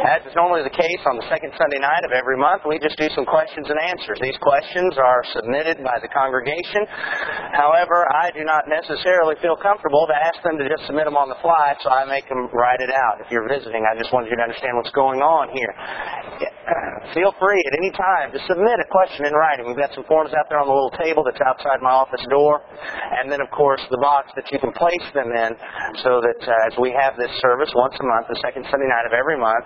As is normally the case on the second Sunday night of every month, we just do some questions and answers. These questions are submitted by the congregation. However, I do not necessarily feel comfortable to ask them to just submit them on the fly, so I make them write it out. If you're visiting, I just wanted you to understand what's going on here. Feel free at any time to submit a question in writing. We've got some forms out there on the little table that's outside my office door. And then, of course, the box that you can place them in so that uh, as we have this service once a month, the second Sunday night of every month,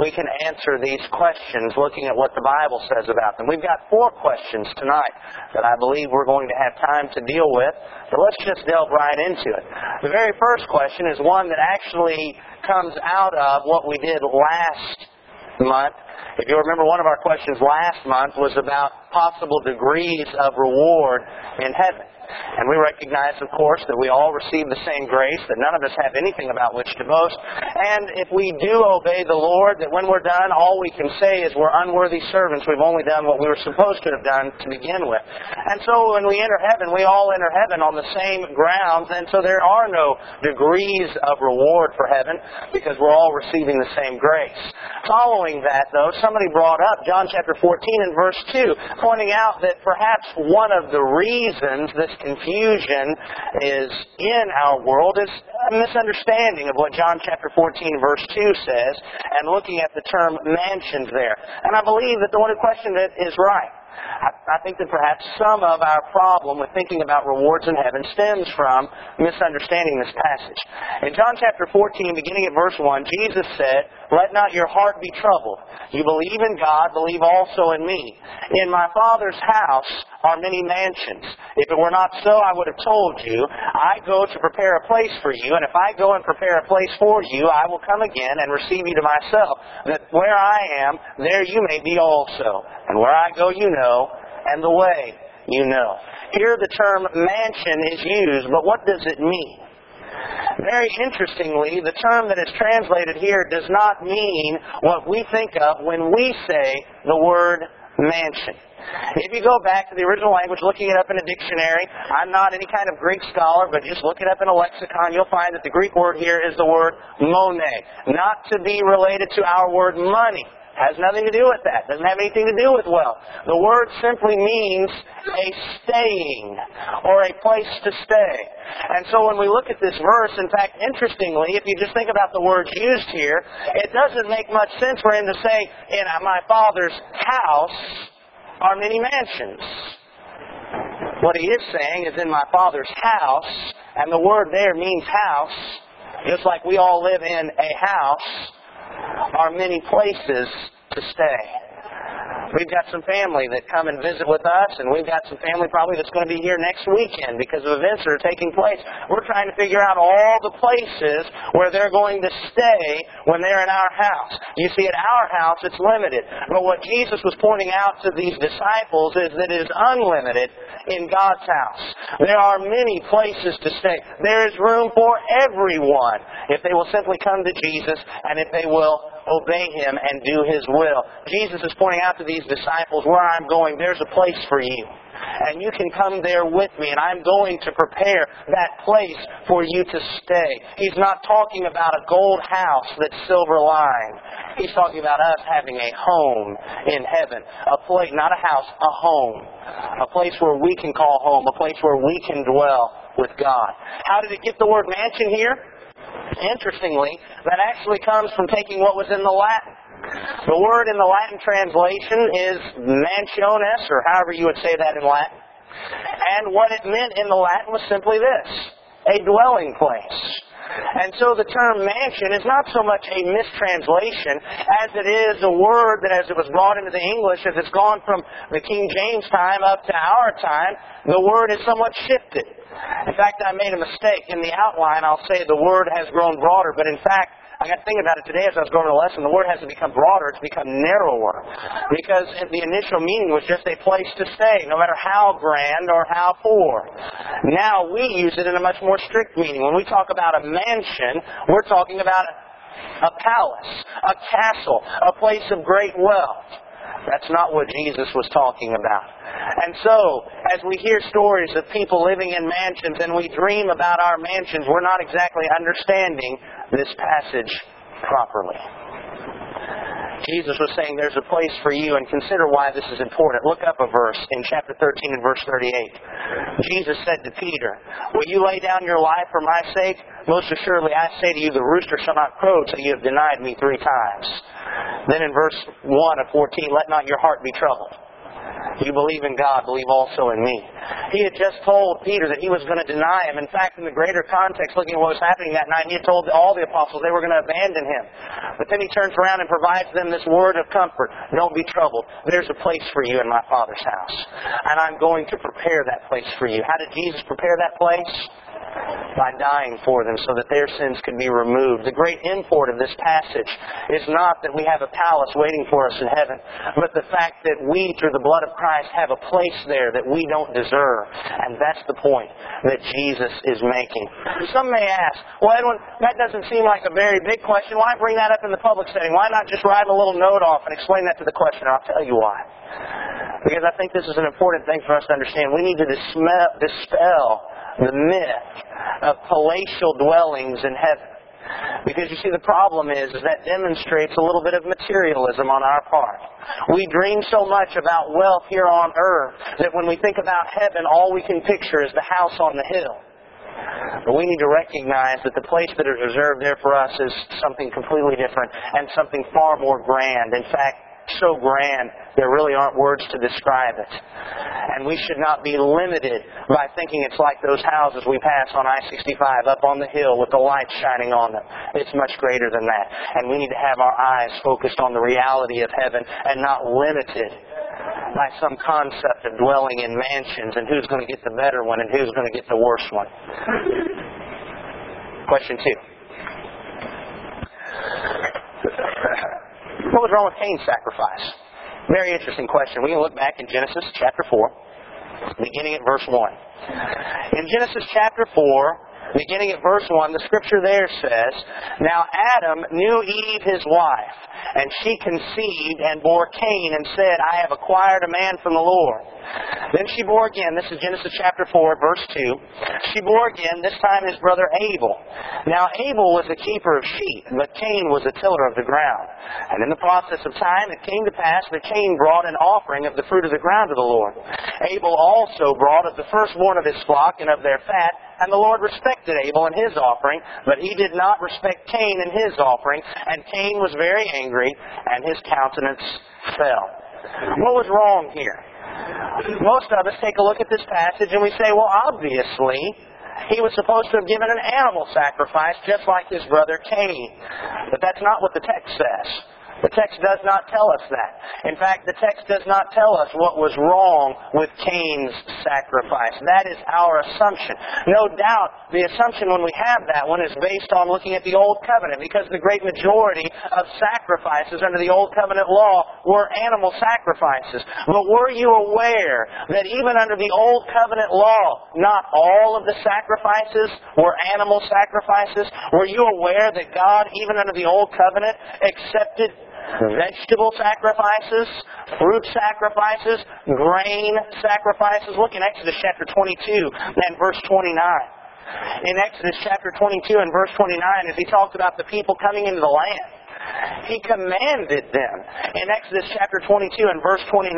we can answer these questions looking at what the Bible says about them. We've got four questions tonight that I believe we're going to have time to deal with, but let's just delve right into it. The very first question is one that actually comes out of what we did last month. If you remember, one of our questions last month was about possible degrees of reward in heaven. And we recognize, of course, that we all receive the same grace, that none of us have anything about which to boast. And if we do obey the Lord, that when we're done, all we can say is we're unworthy servants. We've only done what we were supposed to have done to begin with. And so when we enter heaven, we all enter heaven on the same grounds. And so there are no degrees of reward for heaven because we're all receiving the same grace. Following that, though, somebody brought up John chapter 14 and verse 2, pointing out that perhaps one of the reasons this confusion is in our world is a misunderstanding of what John chapter 14 verse 2 says and looking at the term mansions there. And I believe that the one who questioned it is right. I, I think that perhaps some of our problem with thinking about rewards in heaven stems from misunderstanding this passage. In John chapter 14, beginning at verse 1, Jesus said, Let not your heart be troubled. You believe in God, believe also in me. In my Father's house are many mansions. If it were not so, I would have told you, I go to prepare a place for you, and if I go and prepare a place for you, I will come again and receive you to myself, that where I am, there you may be also. And where I go, you know, and the way you know. Here the term mansion is used, but what does it mean? Very interestingly, the term that is translated here does not mean what we think of when we say the word mansion. If you go back to the original language, looking it up in a dictionary, I'm not any kind of Greek scholar, but just look it up in a lexicon, you'll find that the Greek word here is the word mone, not to be related to our word money. Has nothing to do with that. Doesn't have anything to do with wealth. The word simply means a staying or a place to stay. And so when we look at this verse, in fact, interestingly, if you just think about the words used here, it doesn't make much sense for him to say, in my father's house are many mansions. What he is saying is in my father's house, and the word there means house, just like we all live in a house, are many places to stay. We've got some family that come and visit with us, and we've got some family probably that's going to be here next weekend because of events that are taking place. We're trying to figure out all the places where they're going to stay when they're in our house. You see, at our house, it's limited. But what Jesus was pointing out to these disciples is that it is unlimited in God's house. There are many places to stay. There is room for everyone if they will simply come to Jesus and if they will obey Him and do His will. Jesus is pointing out to these disciples, where I'm going, there's a place for you. And you can come there with me, and I'm going to prepare that place for you to stay. He's not talking about a gold house that's silver lined. He's talking about us having a home in heaven. A place, not a house, a home. A place where we can call home, a place where we can dwell with God. How did it get the word mansion here? Interestingly, that actually comes from taking what was in the Latin. The word in the Latin translation is mansiones, or however you would say that in Latin. And what it meant in the Latin was simply this a dwelling place. And so the term mansion is not so much a mistranslation as it is a word that as it was brought into the English, as it's gone from the King James time up to our time, the word is somewhat shifted. In fact, I made a mistake. In the outline, I'll say the word has grown broader, but in fact, I got to think about it today as I was going to the lesson. The word hasn't become broader, it's become narrower. Because the initial meaning was just a place to stay, no matter how grand or how poor. Now we use it in a much more strict meaning. When we talk about a mansion, we're talking about a palace, a castle, a place of great wealth. That's not what Jesus was talking about. And so, as we hear stories of people living in mansions and we dream about our mansions, we're not exactly understanding this passage properly. Jesus was saying there's a place for you and consider why this is important. Look up a verse in chapter 13 and verse 38. Jesus said to Peter, Will you lay down your life for my sake? Most assuredly I say to you, the rooster shall not crow till you have denied me three times. Then in verse 1 of 14, let not your heart be troubled. You believe in God, believe also in me. He had just told Peter that he was going to deny him. In fact, in the greater context, looking at what was happening that night, he had told all the apostles they were going to abandon him. But then he turns around and provides them this word of comfort. Don't be troubled. There's a place for you in my Father's house. And I'm going to prepare that place for you. How did Jesus prepare that place? By dying for them so that their sins could be removed. The great import of this passage is not that we have a palace waiting for us in heaven, but the fact that we, through the blood of Christ, have a place there that we don't deserve. And that's the point that Jesus is making. Some may ask, well, Edwin, that doesn't seem like a very big question. Why bring that up in the public setting? Why not just write a little note off and explain that to the questioner? I'll tell you why. Because I think this is an important thing for us to understand. We need to dispel the myth of palatial dwellings in heaven. Because you see, the problem is, is that demonstrates a little bit of materialism on our part. We dream so much about wealth here on earth that when we think about heaven, all we can picture is the house on the hill. But we need to recognize that the place that is reserved there for us is something completely different and something far more grand. In fact, so grand, there really aren't words to describe it. And we should not be limited by thinking it's like those houses we pass on I-65 up on the hill with the lights shining on them. It's much greater than that. And we need to have our eyes focused on the reality of heaven and not limited by some concept of dwelling in mansions and who's going to get the better one and who's going to get the worse one. Question two. What was wrong with Cain's sacrifice? Very interesting question. We can look back in Genesis chapter 4, beginning at verse 1. In Genesis chapter 4, beginning at verse 1, the scripture there says, Now Adam knew Eve his wife, and she conceived and bore Cain and said, I have acquired a man from the Lord. Then she bore again, this is Genesis chapter 4, verse 2. She bore again, this time his brother Abel. Now Abel was a keeper of sheep, but Cain was a tiller of the ground. And in the process of time it came to pass that Cain brought an offering of the fruit of the ground to the Lord. Abel also brought of the firstborn of his flock and of their fat, and the Lord respected Abel and his offering, but he did not respect Cain and his offering, and Cain was very angry, and his countenance fell. What was wrong here? Most of us take a look at this passage and we say, well, obviously, he was supposed to have given an animal sacrifice just like his brother Cain. But that's not what the text says. The text does not tell us that. In fact, the text does not tell us what was wrong with Cain's sacrifice. That is our assumption. No doubt, the assumption when we have that one is based on looking at the Old Covenant, because the great majority of sacrifices under the Old Covenant law were animal sacrifices. But were you aware that even under the Old Covenant law, not all of the sacrifices were animal sacrifices? Were you aware that God, even under the Old Covenant, accepted vegetable sacrifices, fruit sacrifices, grain sacrifices. Look in Exodus chapter 22 and verse 29. In Exodus chapter 22 and verse 29, as he talks about the people coming into the land, he commanded them in Exodus chapter 22 and verse 29,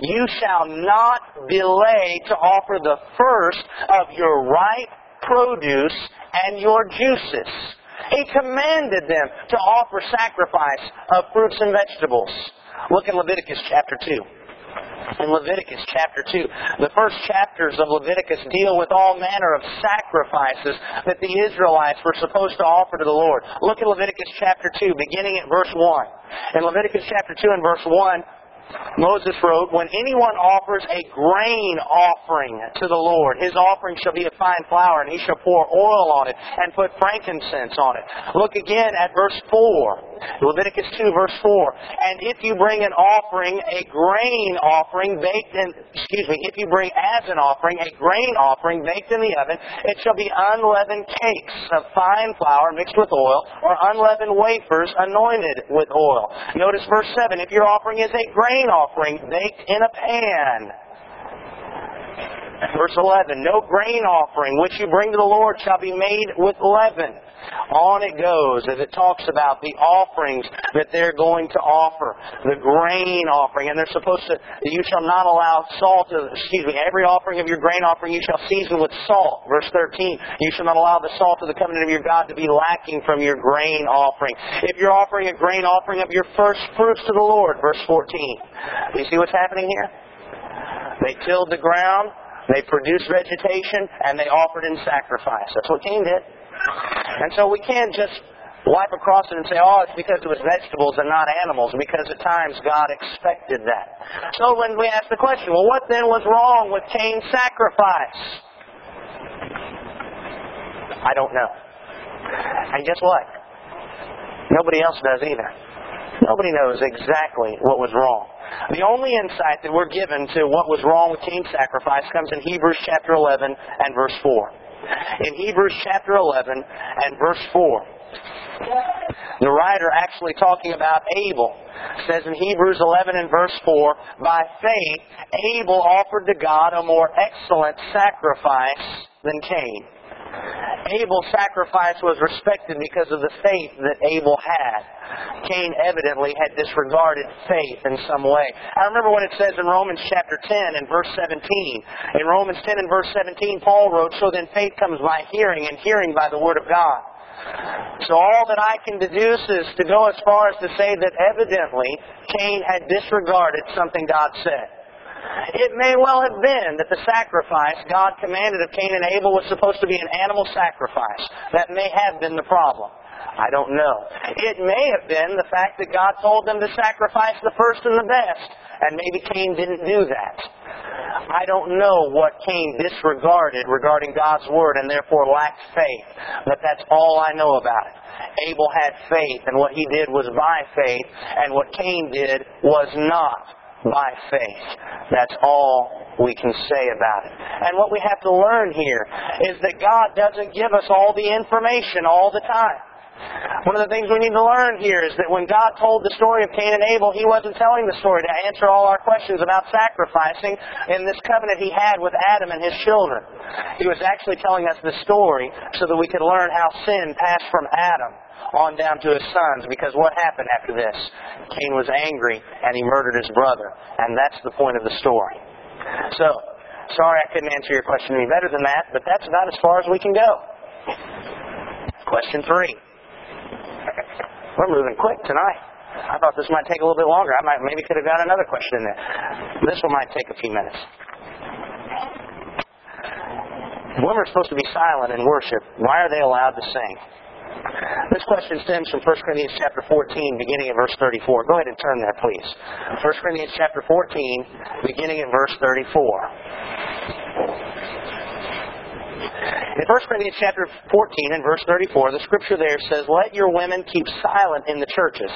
You shall not delay to offer the first of your ripe produce and your juices he commanded them to offer sacrifice of fruits and vegetables. Look in Leviticus chapter 2 in Leviticus chapter 2. The first chapters of Leviticus deal with all manner of sacrifices that the Israelites were supposed to offer to the Lord. Look at Leviticus chapter 2, beginning at verse 1. In Leviticus chapter 2 and verse 1, Moses wrote, When anyone offers a grain offering to the Lord, his offering shall be of fine flour, and he shall pour oil on it and put frankincense on it. Look again at verse 4. Leviticus 2, verse 4. And if you bring an offering, a grain offering baked in, excuse me, if you bring as an offering a grain offering baked in the oven, it shall be unleavened cakes of fine flour mixed with oil, or unleavened wafers anointed with oil. Notice verse 7. If your offering is a grain offering baked in a pan. Verse 11, no grain offering which you bring to the Lord shall be made with leaven. On it goes as it talks about the offerings that they're going to offer, the grain offering, and they're supposed to, you shall not allow salt, to, excuse me, every offering of your grain offering you shall season with salt. Verse 13, you shall not allow the salt of the covenant of your God to be lacking from your grain offering. If you're offering a grain offering of your first fruits to the Lord, verse 14. You see what's happening here? They tilled the ground, they produced vegetation, and they offered in sacrifice. That's what Cain did. And so we can't just wipe across it and say, oh, it's because it was vegetables and not animals, because at times God expected that. So when we ask the question, well, what then was wrong with Cain's sacrifice? I don't know. And guess what? Nobody else does either. Nobody knows exactly what was wrong. The only insight that we're given to what was wrong with Cain's sacrifice comes in Hebrews chapter 11 and verse 4. In Hebrews chapter 11 and verse 4, the writer actually talking about Abel says in Hebrews 11 and verse 4, By faith Abel offered to God a more excellent sacrifice than Cain. Abel's sacrifice was respected because of the faith that Abel had. Cain evidently had disregarded faith in some way. I remember when it says in Romans chapter 10 and verse 17. In Romans 10 and verse 17, Paul wrote, So then faith comes by hearing, and hearing by the word of God. So all that I can deduce is to go as far as to say that evidently Cain had disregarded something God said. It may well have been that the sacrifice God commanded of Cain and Abel was supposed to be an animal sacrifice. That may have been the problem. I don't know. It may have been the fact that God told them to sacrifice the first and the best, and maybe Cain didn't do that. I don't know what Cain disregarded regarding God's word and therefore lacked faith, but that's all I know about it. Abel had faith, and what he did was by faith, and what Cain did was not by faith. That's all we can say about it. And what we have to learn here is that God doesn't give us all the information all the time. One of the things we need to learn here is that when God told the story of Cain and Abel, He wasn't telling the story to answer all our questions about sacrificing in this covenant He had with Adam and his children. He was actually telling us the story so that we could learn how sin passed from Adam on down to his sons because what happened after this? Cain was angry and he murdered his brother. And that's the point of the story. So, sorry I couldn't answer your question any better than that, but that's about as far as we can go. Question three. We're moving quick tonight. I thought this might take a little bit longer. I might maybe could have got another question in there. This one might take a few minutes. Women are supposed to be silent in worship. Why are they allowed to sing? This question stems from 1 Corinthians chapter 14, beginning at verse 34. Go ahead and turn there, please. 1 Corinthians chapter 14, beginning at verse 34. In 1 Corinthians chapter 14 and verse 34, the scripture there says, Let your women keep silent in the churches,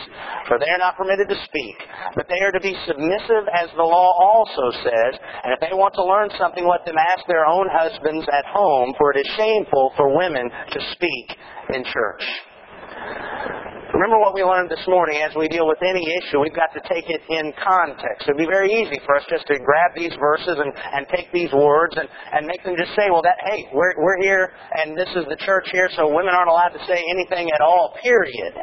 for they are not permitted to speak, but they are to be submissive as the law also says, and if they want to learn something, let them ask their own husbands at home, for it is shameful for women to speak in church. Remember what we learned this morning as we deal with any issue, we've got to take it in context. It would be very easy for us just to grab these verses and, and take these words and, and make them just say, well, that, hey, we're, we're here and this is the church here, so women aren't allowed to say anything at all, period.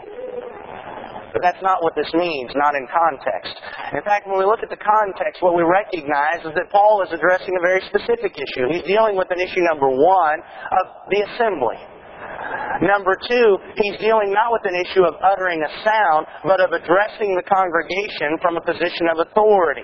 But that's not what this means, not in context. In fact, when we look at the context, what we recognize is that Paul is addressing a very specific issue. He's dealing with an issue, number one, of the assembly. Number two, he's dealing not with an issue of uttering a sound, but of addressing the congregation from a position of authority.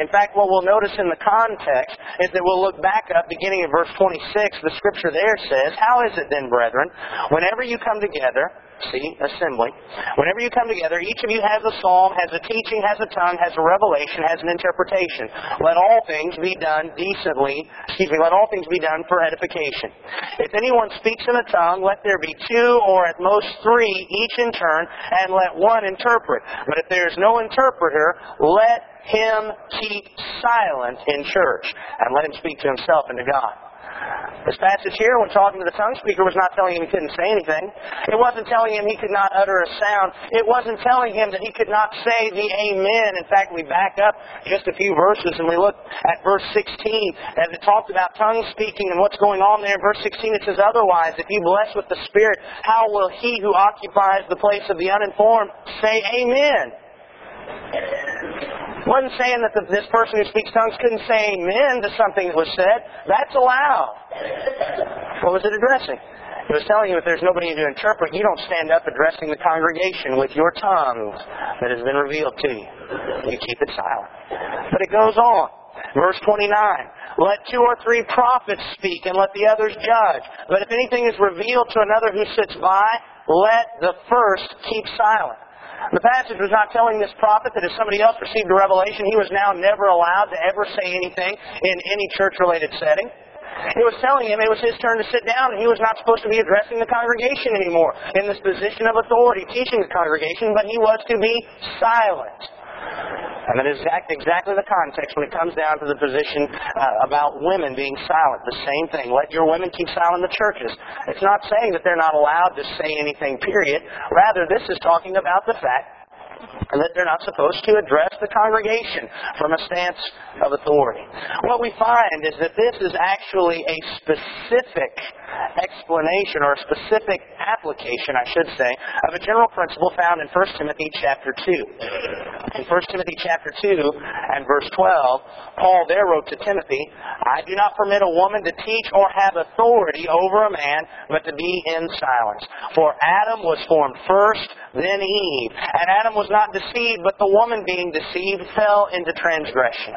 In fact, what we'll notice in the context is that we'll look back up, beginning in verse 26, the scripture there says, How is it then, brethren, whenever you come together, See, assembly. Whenever you come together, each of you has a psalm, has a teaching, has a tongue, has a revelation, has an interpretation. Let all things be done decently, excuse me, let all things be done for edification. If anyone speaks in a tongue, let there be two or at most three, each in turn, and let one interpret. But if there is no interpreter, let him keep silent in church, and let him speak to himself and to God. This passage here, when talking to the tongue speaker, was not telling him he couldn't say anything. It wasn't telling him he could not utter a sound. It wasn't telling him that he could not say the amen. In fact, we back up just a few verses and we look at verse 16 as it talks about tongue speaking and what's going on there. In verse 16 it says, Otherwise, if you bless with the Spirit, how will he who occupies the place of the uninformed say amen? Wasn't saying that the, this person who speaks tongues couldn't say amen to something that was said. That's allowed. What was it addressing? It was telling you if there's nobody to interpret, you don't stand up addressing the congregation with your tongue that has been revealed to you. You keep it silent. But it goes on. Verse 29. Let two or three prophets speak and let the others judge. But if anything is revealed to another who sits by, let the first keep silent. The passage was not telling this prophet that if somebody else received a revelation, he was now never allowed to ever say anything in any church-related setting. It was telling him it was his turn to sit down and he was not supposed to be addressing the congregation anymore in this position of authority, teaching the congregation, but he was to be silent. And that is exactly the context when it comes down to the position uh, about women being silent. The same thing. Let your women keep silent in the churches. It's not saying that they're not allowed to say anything, period. Rather, this is talking about the fact that they're not supposed to address the congregation from a stance of authority. What we find is that this is actually a specific explanation or a specific application, I should say, of a general principle found in 1 Timothy chapter 2. In 1 Timothy chapter 2 and verse 12, Paul there wrote to Timothy, I do not permit a woman to teach or have authority over a man, but to be in silence. For Adam was formed first, then Eve. And Adam was not deceived, but the woman being deceived fell into transgression.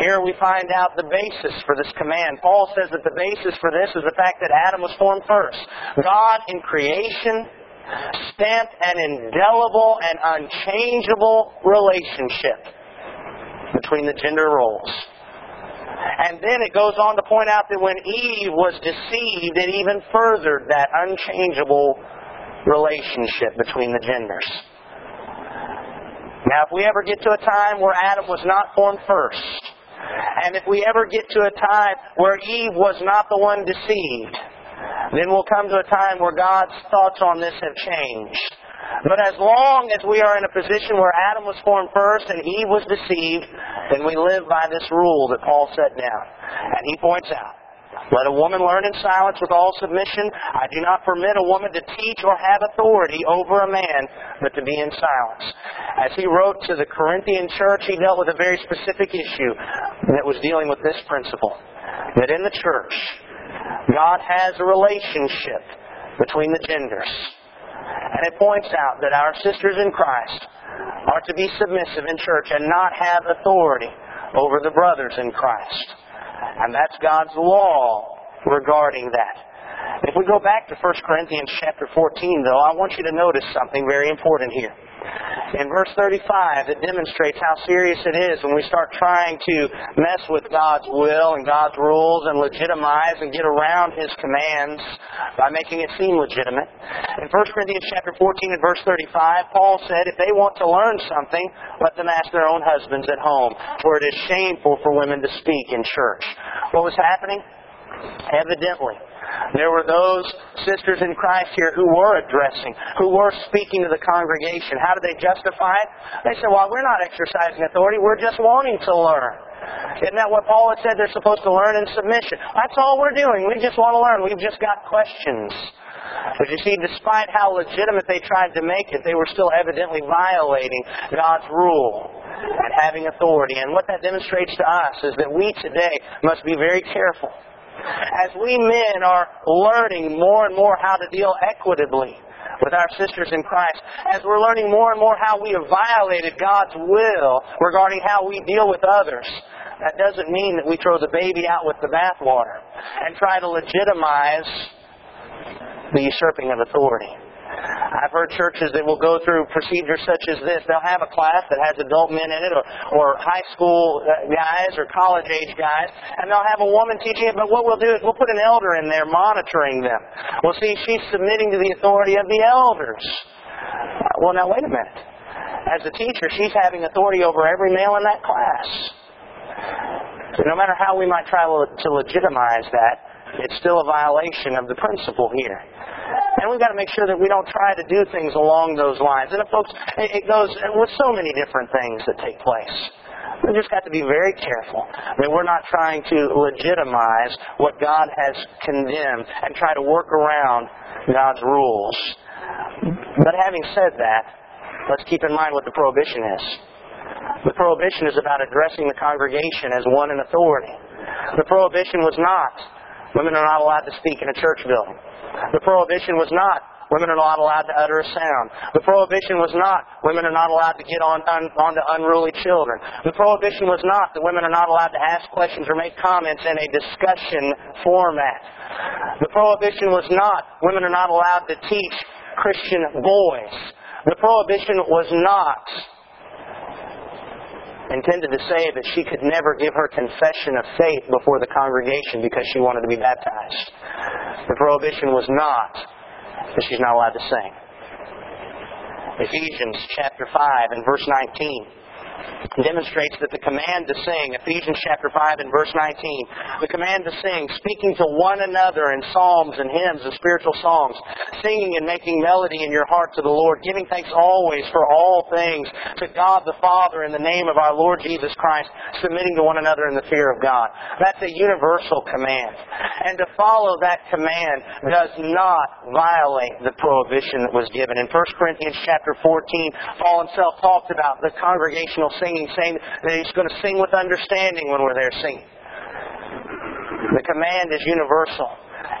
Here we find out the basis for this command. Paul says that the basis for this is the fact that Adam was formed first. God in creation stamped an indelible and unchangeable relationship between the gender roles. And then it goes on to point out that when Eve was deceived, it even furthered that unchangeable relationship between the genders. Now, if we ever get to a time where Adam was not formed first, and if we ever get to a time where Eve was not the one deceived, then we'll come to a time where God's thoughts on this have changed. But as long as we are in a position where Adam was formed first and Eve was deceived, then we live by this rule that Paul set down. And he points out let a woman learn in silence with all submission. I do not permit a woman to teach or have authority over a man, but to be in silence. As he wrote to the Corinthian church, he dealt with a very specific issue that was dealing with this principle. That in the church, God has a relationship between the genders. And it points out that our sisters in Christ are to be submissive in church and not have authority over the brothers in Christ. And that's God's law regarding that. If we go back to 1 Corinthians chapter 14, though, I want you to notice something very important here. In verse 35, it demonstrates how serious it is when we start trying to mess with God's will and God's rules and legitimize and get around His commands by making it seem legitimate. In 1 Corinthians chapter 14 and verse 35, Paul said, if they want to learn something, let them ask their own husbands at home, for it is shameful for women to speak in church. What was happening? Evidently, there were those sisters in Christ here who were addressing, who were speaking to the congregation. How did they justify it? They said, well, we're not exercising authority, we're just wanting to learn. Isn't that what Paul had said they're supposed to learn in submission? That's all we're doing. We just want to learn. We've just got questions. But you see, despite how legitimate they tried to make it, they were still evidently violating God's rule and having authority. And what that demonstrates to us is that we today must be very careful as we men are learning more and more how to deal equitably with our sisters in Christ, as we're learning more and more how we have violated God's will regarding how we deal with others, that doesn't mean that we throw the baby out with the bathwater and try to legitimize the usurping of authority. I've heard churches that will go through procedures such as this. They'll have a class that has adult men in it, or, or high school uh, guys, or college age guys, and they'll have a woman teaching it. But what we'll do is we'll put an elder in there monitoring them. Well, see, she's submitting to the authority of the elders. Well, now wait a minute. As a teacher, she's having authority over every male in that class. no matter how we might try to legitimize that, it's still a violation of the principle here. And we've got to make sure that we don't try to do things along those lines. And folks, it goes with so many different things that take place. We just got to be very careful that we're not trying to legitimize what God has condemned and try to work around God's rules. But having said that, let's keep in mind what the prohibition is. The prohibition is about addressing the congregation as one in authority. The prohibition was not women are not allowed to speak in a church building. The prohibition was not women are not allowed to utter a sound. The prohibition was not women are not allowed to get on, on onto unruly children. The prohibition was not that women are not allowed to ask questions or make comments in a discussion format. The prohibition was not women are not allowed to teach Christian boys. The prohibition was not intended to say that she could never give her confession of faith before the congregation because she wanted to be baptized. The prohibition was not that she's not allowed to sing. Ephesians chapter 5 and verse 19 demonstrates that the command to sing, Ephesians chapter 5 and verse 19, the command to sing, speaking to one another in psalms and hymns and spiritual songs, singing and making melody in your heart to the Lord, giving thanks always for all things to God the Father in the name of our Lord Jesus Christ, submitting to one another in the fear of God. That's a universal command. And to follow that command does not violate the prohibition that was given. In 1 Corinthians chapter 14, Paul himself talked about the congregational singing, saying that he's going to sing with understanding when we're there singing. The command is universal.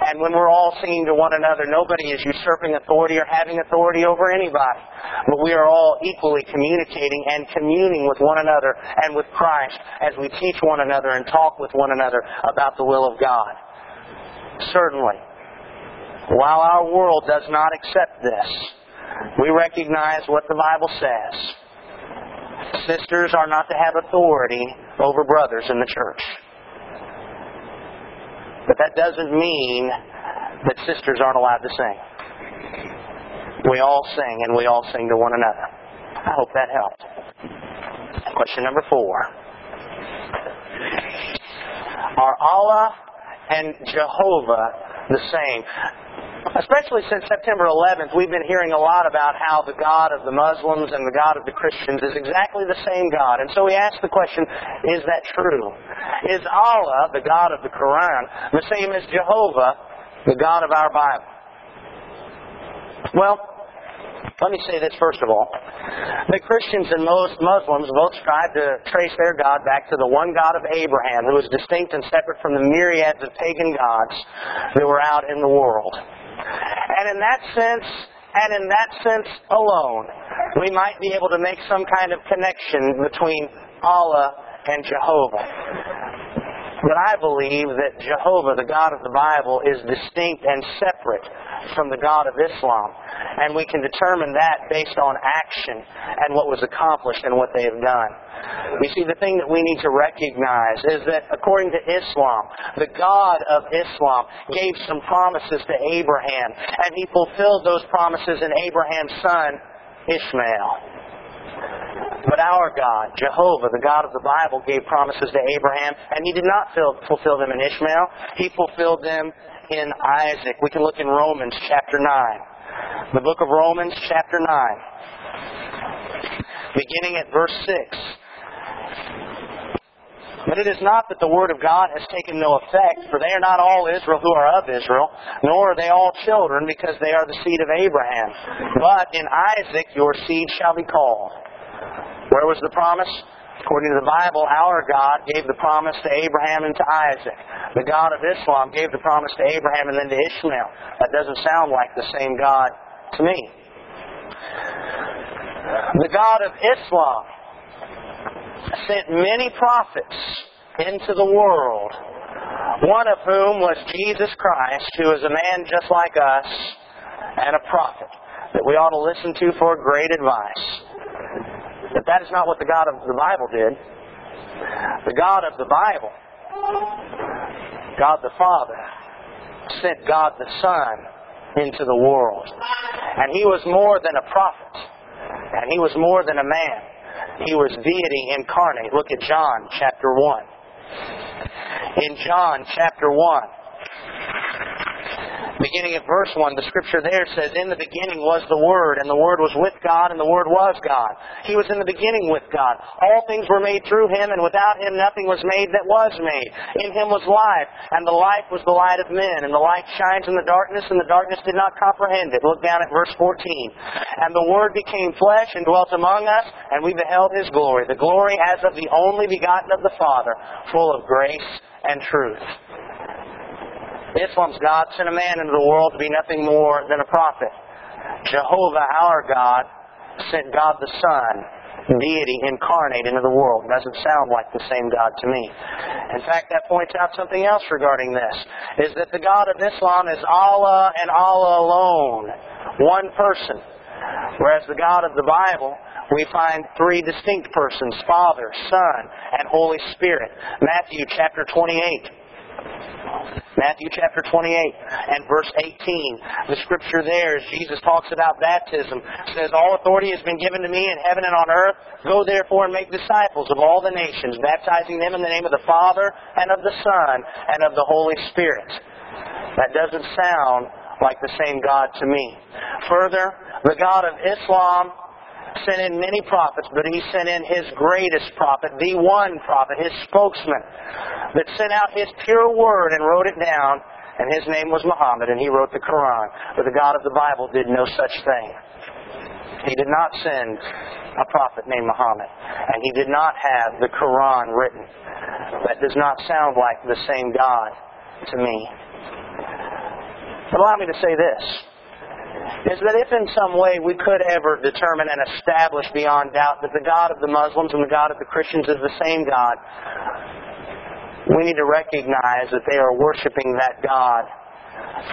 And when we're all singing to one another, nobody is usurping authority or having authority over anybody. But we are all equally communicating and communing with one another and with Christ as we teach one another and talk with one another about the will of God. Certainly, while our world does not accept this, we recognize what the Bible says sisters are not to have authority over brothers in the church. But that doesn't mean that sisters aren't allowed to sing. We all sing, and we all sing to one another. I hope that helped. Question number four. Are Allah and Jehovah the same? Especially since September 11th, we've been hearing a lot about how the God of the Muslims and the God of the Christians is exactly the same God. And so we ask the question, is that true? Is Allah, the God of the Quran, the same as Jehovah, the God of our Bible? Well, let me say this first of all. The Christians and most Muslims both strive to trace their God back to the one God of Abraham, who was distinct and separate from the myriads of pagan gods that were out in the world. And in that sense, and in that sense alone, we might be able to make some kind of connection between Allah and Jehovah. But I believe that Jehovah, the God of the Bible, is distinct and separate from the God of Islam. And we can determine that based on action and what was accomplished and what they have done. You see, the thing that we need to recognize is that according to Islam, the God of Islam gave some promises to Abraham, and he fulfilled those promises in Abraham's son, Ishmael. But our God, Jehovah, the God of the Bible, gave promises to Abraham, and he did not fulfill them in Ishmael. He fulfilled them in Isaac. We can look in Romans chapter 9. The book of Romans chapter 9. Beginning at verse 6. But it is not that the word of God has taken no effect, for they are not all Israel who are of Israel, nor are they all children, because they are the seed of Abraham. But in Isaac your seed shall be called. Where was the promise? According to the Bible, our God gave the promise to Abraham and to Isaac. The God of Islam gave the promise to Abraham and then to Ishmael. That doesn't sound like the same God to me. The God of Islam sent many prophets into the world, one of whom was Jesus Christ, who is a man just like us and a prophet that we ought to listen to for great advice. But that is not what the God of the Bible did. The God of the Bible, God the Father, sent God the Son into the world. And he was more than a prophet. And he was more than a man. He was deity incarnate. Look at John chapter 1. In John chapter 1, beginning at verse 1, the scripture there says, In the beginning was the Word, and the Word was with God, and the Word was God. He was in the beginning with God. All things were made through Him, and without Him nothing was made that was made. In Him was life, and the life was the light of men, and the light shines in the darkness, and the darkness did not comprehend it. Look down at verse 14. And the Word became flesh and dwelt among us, and we beheld His glory, the glory as of the only begotten of the Father, full of grace and truth. Islam's God sent a man into the world to be nothing more than a prophet. Jehovah, our God, sent God the Son, deity incarnate into the world. Doesn't sound like the same God to me. In fact, that points out something else regarding this, is that the God of Islam is Allah and Allah alone, one person. Whereas the God of the Bible, we find three distinct persons, Father, Son, and Holy Spirit. Matthew chapter 28. Matthew chapter 28 and verse 18. The scripture there, Jesus talks about baptism, says, All authority has been given to me in heaven and on earth. Go therefore and make disciples of all the nations, baptizing them in the name of the Father and of the Son and of the Holy Spirit. That doesn't sound like the same God to me. Further, the God of Islam sent in many prophets, but he sent in his greatest prophet, the one prophet, his spokesman, that sent out his pure word and wrote it down, and his name was Muhammad, and he wrote the Quran. But the God of the Bible did no such thing. He did not send a prophet named Muhammad, and he did not have the Quran written. That does not sound like the same God to me. But allow me to say this is that if in some way we could ever determine and establish beyond doubt that the God of the Muslims and the God of the Christians is the same God, we need to recognize that they are worshiping that God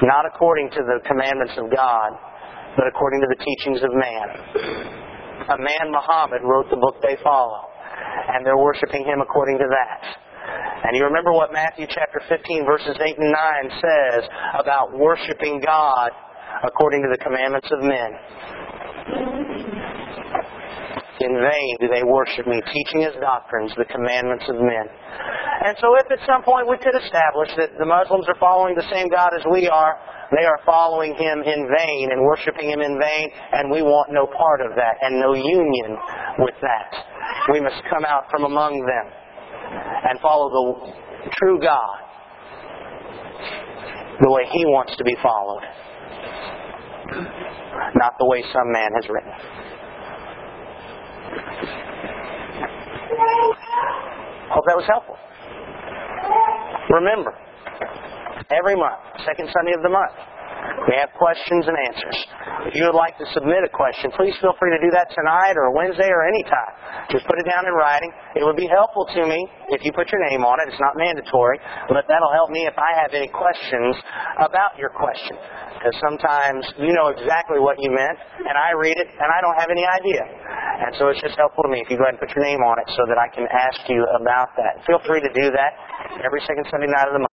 not according to the commandments of God, but according to the teachings of man. A man, Muhammad, wrote the book they follow, and they're worshiping him according to that. And you remember what Matthew chapter 15 verses 8 and 9 says about worshiping God according to the commandments of men. In vain do they worship me, teaching as doctrines the commandments of men. And so if at some point we could establish that the Muslims are following the same God as we are, they are following Him in vain and worshiping Him in vain, and we want no part of that and no union with that. We must come out from among them and follow the true God the way He wants to be followed not the way some man has written. Hope that was helpful. Remember, every month, second Sunday of the month, we have questions and answers. If you would like to submit a question, please feel free to do that tonight or Wednesday or any time. Just put it down in writing. It would be helpful to me if you put your name on it. It's not mandatory, but that'll help me if I have any questions about your question. Because sometimes you know exactly what you meant, and I read it and I don't have any idea. And so it's just helpful to me if you go ahead and put your name on it so that I can ask you about that. Feel free to do that every second Sunday night of the month.